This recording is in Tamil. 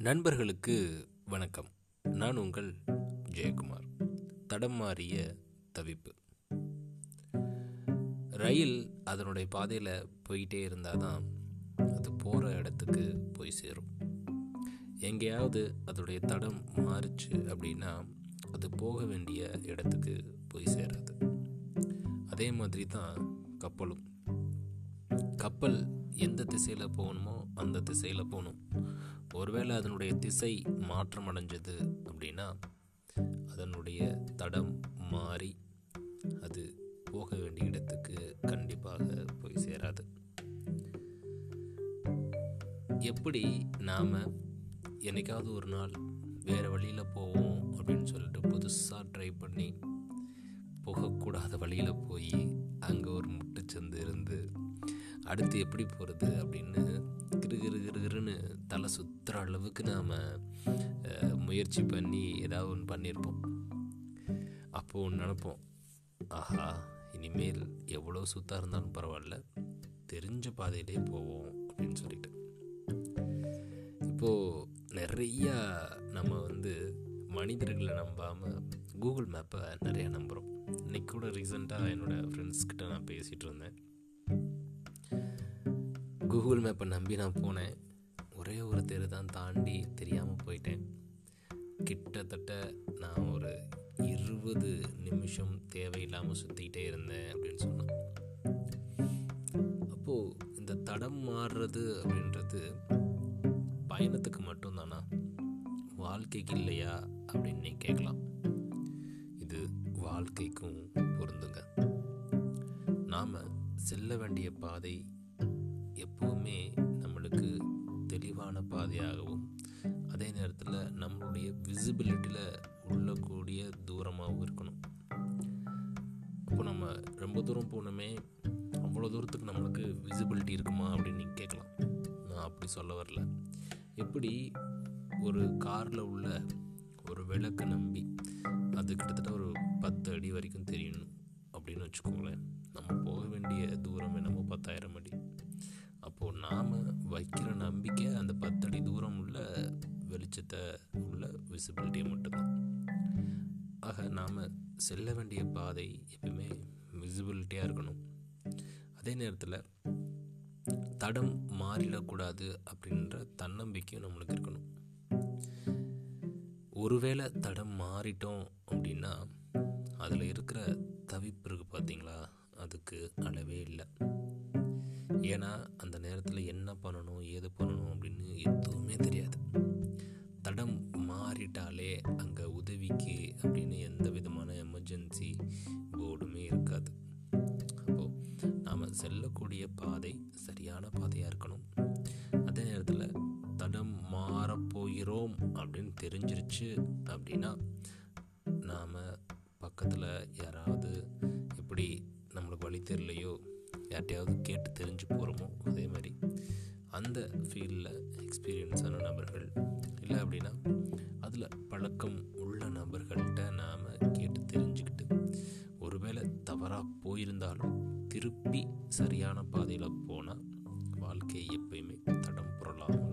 நண்பர்களுக்கு வணக்கம். நான் உங்கள் ஜெயக்குமார். தடம் மாறிய தவிப்பு. ரயில் அதனுடைய பாதையில் போயிட்டே இருந்தால் தான் அது போகிற இடத்துக்கு போய் சேரும். எங்கேயாவது அதனுடைய தடம் மாறுச்சு அப்படின்னா அது போக வேண்டிய இடத்துக்கு போய் சேராது. அதே மாதிரி தான் கப்பலும். கப்பல் எந்த திசையில் போகணுமோ அந்த திசையில் போகணும். ஒருவேளை அதனுடைய திசை மாற்றம் அடைஞ்சது அப்படின்னா அதனுடைய தடம் மாறி அது போக வேண்டிய இடத்துக்கு கண்டிப்பாக போய் சேராது. எப்படி நாம் என்னைக்காவது ஒரு நாள் வேறு வழியில் போவோம் அப்படின்னு சொல்லிட்டு புதுசாக ட்ரை பண்ணி போகக்கூடாத வழியில் போய் அங்கே ஒரு முட்டுச்சந்து இருந்து அடுத்து எப்படி போகிறது அப்படின்னு தலை சுற்றுற அளவுக்கு நாம் முயற்சி பண்ணி ஏதாவது ஒன்று பண்ணியிருப்போம் அப்போது ஒன்று நினப்போம் ஆஹா இனிமேல் எவ்வளோ சுத்தாக இருந்தாலும் பரவாயில்ல தெரிஞ்ச பாதையிலே போவோம் அப்படின்னு சொல்லிட்டு. இப்போது நிறையா நம்ம வந்து மனிதர்களை நம்பாமல் கூகுள் மேப்பை நிறையா நம்புகிறோம் இன்றைக்கி கூட ரீசெண்டாக என்னோடய ஃப்ரெண்ட்ஸ்கிட்ட நான் பேசிகிட்டு இருந்தேன். கூகுள் மேப்பை நம்பி நான் போனேன். ஒரே தெரு தான் தாண்டி தெரியாமல் போயிட்டேன். கிட்டத்தட்ட நான் ஒரு இருபது நிமிஷம் தேவையில்லாமல் சுற்றிக்கிட்டே இருந்தேன் அப்படின்னு சொன்னேன். அப்போது இந்த தடம் மாறுறது அப்படின்றது பயணத்துக்கு மட்டும்தானா? வாழ்க்கைக்கு இல்லையா அப்படின்னு நீ கேட்கலாம். இது வாழ்க்கைக்கும் பொருந்துங்க. நாம் செல்ல வேண்டிய பாதை எப்போவுமே நம்மளுக்கு தெளிவான பாதையாகவும் அதே நேரத்தில் நம்மளுடைய விசிபிலிட்டியில் உள்ளக்கூடிய தூரமாகவும் இருக்கணும். இப்போ நம்ம ரொம்ப தூரம் போனோமே அவ்வளோ தூரத்துக்கு நம்மளுக்கு விசிபிலிட்டி இருக்குமா அப்படின்னு நீங்கள் கேட்கலாம். நான் அப்படி சொல்ல வரல. எப்படி ஒரு காரில் உள்ள ஒரு விளக்கை நம்பி அது கிட்டத்தட்ட ஒரு பத்து அடி வரைக்கும் தெரியணும் அப்படின்னு வச்சுக்கோங்களேன். நம்ம போக வேண்டிய தூரம் என்னமோ பத்தாயிரம் அடி. அப்போது நாம் வைக்கிற வெளிச்சத்தை உள்ள விசிபிலிட்டியை மட்டும்தான். ஆக நாம் செல்ல வேண்டிய பாதை எப்பவுமே விசிபிலிட்டியாக இருக்கணும். அதே நேரத்தில் தடம் மாறிடக்கூடாது அப்படின்ற தன்னம்பிக்கையும் நம்மளுக்கு இருக்கணும். ஒருவேளை தடம் மாறிட்டோம் அப்படின்னா அதில் இருக்கிற தவிப்பு இருக்குது பார்த்தீங்களா அதுக்கு அளவே இல்லை. ஏன்னா அந்த நேரத்தில் என்ன பண்ணணும் ஏது பண்ணணும் சரியான பாதையாக இருக்கணும். அதே நேரத்தில் தடம் மாறப்போகிறோம் அப்படின்னு தெரிஞ்சிருச்சு அப்படின்னா நாம் பக்கத்தில் யாராவது எப்படி நம்மளுக்கு வழி தெரியலையோ யார்ட்டையாவது கேட்டு தெரிஞ்சு போகிறோமோ அதே மாதிரி அந்த ஃபீல்டில் எக்ஸ்பீரியன்ஸான நபர்கள் இல்லை அப்படின்னா அதில் பழக்கம் உள்ள நபர்கள்ட்ட நாம் கேட்டு தெரிஞ்சுக்கிட்டு ஒருவேளை தவறாக போயிருந்தாலும் திருப்பி சரியான பாதையில் போனால் வாழ்க்கை எப்பயுமே தடம் புரளாகும்